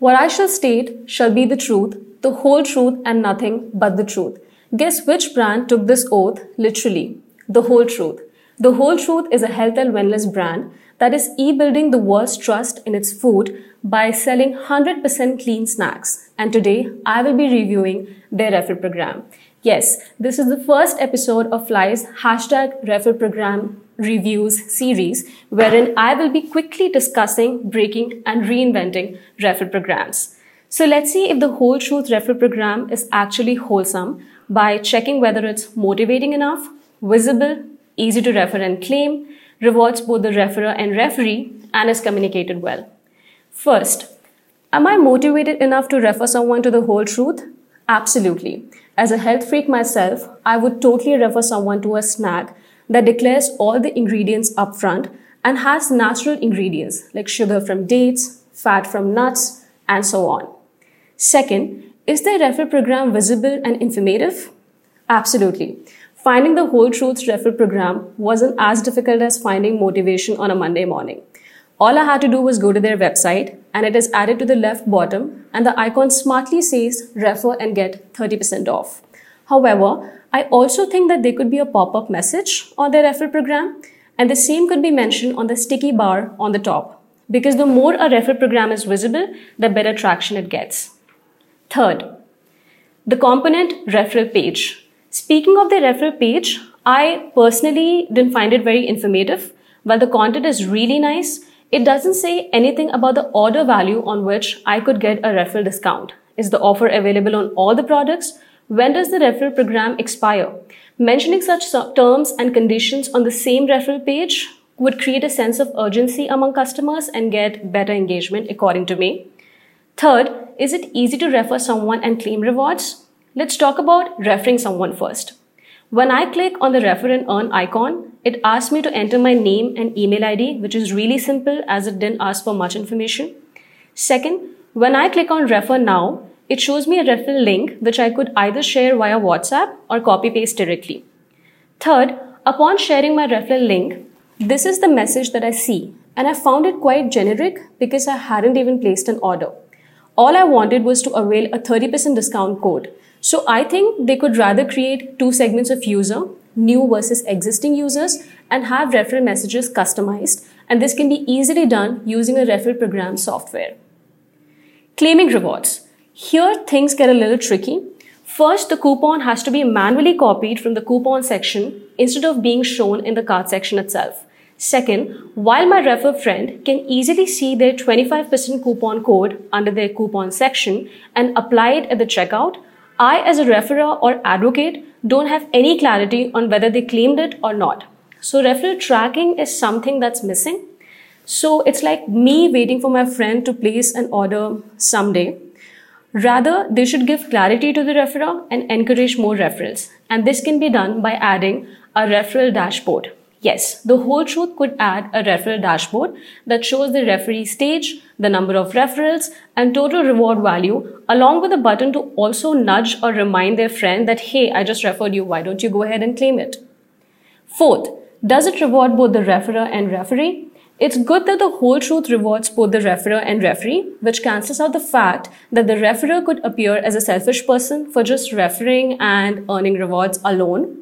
What I shall state shall be the truth, the whole truth, and nothing but the truth. Guess which brand took this oath literally? The whole truth. The whole truth is a health and wellness brand that is e-building the world's trust in its food by selling 100% clean snacks. And today I will be reviewing their referral program. Yes, this is the first episode of Flyy's hashtag referral program reviews series, wherein I will be quickly discussing, breaking, and reinventing referral programs. So let's see if the whole truth referral program is actually wholesome by checking whether it's motivating enough, visible, easy to refer and claim, rewards both the referrer and referee, and is communicated well. First, am I motivated enough to refer someone to the whole truth? Absolutely. As a health freak myself, I would totally refer someone to a snack that declares all the ingredients upfront and has natural ingredients like sugar from dates, fat from nuts, and so on. Second, is the referral program visible and informative? Absolutely. Finding the whole truth referral program wasn't as difficult as finding motivation on a Monday morning. All I had to do was go to their website and it is added to the left bottom and the icon smartly says refer and get 30% off. However, I also think that there could be a pop-up message on their referral program and the same could be mentioned on the sticky bar on the top because the more a referral program is visible, the better traction it gets. Third, the component referral page. Speaking of the referral page, I personally didn't find it very informative. While the content is really nice, it doesn't say anything about the order value on which I could get a referral discount. Is the offer available on all the products when does the referral program expire? Mentioning such terms and conditions on the same referral page would create a sense of urgency among customers and get better engagement, according to me. Third, is it easy to refer someone and claim rewards? Let's talk about referring someone first. When I click on the refer and earn icon, it asks me to enter my name and email ID, which is really simple as it didn't ask for much information. Second, when I click on refer now, it shows me a referral link which I could either share via WhatsApp or copy paste directly. Third, upon sharing my referral link, this is the message that I see and I found it quite generic because I hadn't even placed an order. All I wanted was to avail a 30% discount code. So I think they could rather create two segments of user, new versus existing users, and have referral messages customized. And this can be easily done using a referral program software. Claiming rewards. Here things get a little tricky. First, the coupon has to be manually copied from the coupon section instead of being shown in the cart section itself. Second, while my refer friend can easily see their 25% coupon code under their coupon section and apply it at the checkout, I as a referrer or advocate don't have any clarity on whether they claimed it or not. So referral tracking is something that's missing. So it's like me waiting for my friend to place an order someday Rather, they should give clarity to the referrer and encourage more referrals. And this can be done by adding a referral dashboard. Yes, the whole truth could add a referral dashboard that shows the referee stage, the number of referrals, and total reward value, along with a button to also nudge or remind their friend that, hey, I just referred you, why don't you go ahead and claim it? Fourth, does it reward both the referrer and referee? It's good that the whole truth rewards both the referrer and referee, which cancels out the fact that the referrer could appear as a selfish person for just referring and earning rewards alone.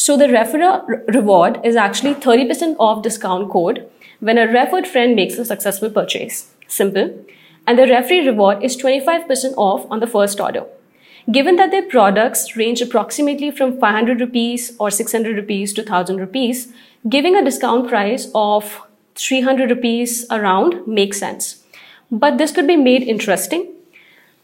So the referrer reward is actually 30% off discount code when a referred friend makes a successful purchase. Simple. And the referee reward is 25% off on the first order. Given that their products range approximately from 500 rupees or 600 rupees to 1000 rupees, giving a discount price of 300 rupees around makes sense. But this could be made interesting.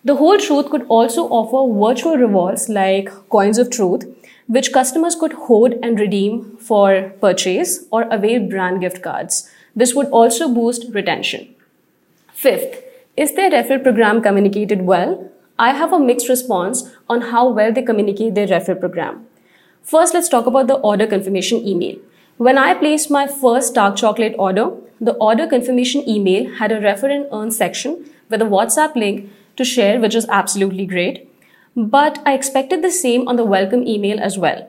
The whole truth could also offer virtual rewards like coins of truth, which customers could hoard and redeem for purchase or avail brand gift cards. This would also boost retention. Fifth, is their referral program communicated well? I have a mixed response on how well they communicate their referral program. First, let's talk about the order confirmation email. When I placed my first dark chocolate order, the order confirmation email had a refer and earn section with a WhatsApp link to share, which is absolutely great. But I expected the same on the welcome email as well.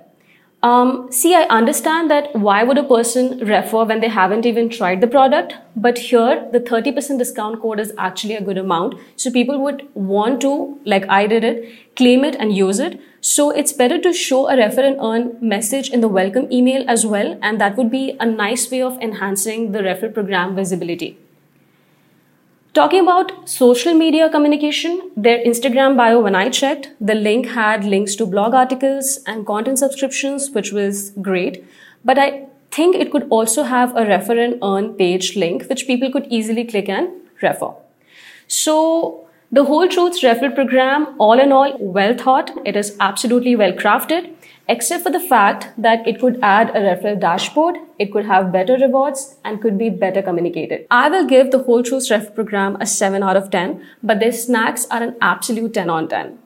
Um, see, I understand that why would a person refer when they haven't even tried the product? But here, the 30% discount code is actually a good amount. So people would want to, like I did it, claim it and use it. So it's better to show a refer and earn message in the welcome email as well. And that would be a nice way of enhancing the referral program visibility. Talking about social media communication, their Instagram bio, when I checked, the link had links to blog articles and content subscriptions, which was great. But I think it could also have a refer and earn page link, which people could easily click and refer. So the Whole Truths referral program, all in all, well thought. It is absolutely well crafted except for the fact that it could add a referral dashboard, it could have better rewards, and could be better communicated. I will give the Whole Truths referral program a 7 out of 10, but their snacks are an absolute 10 on 10.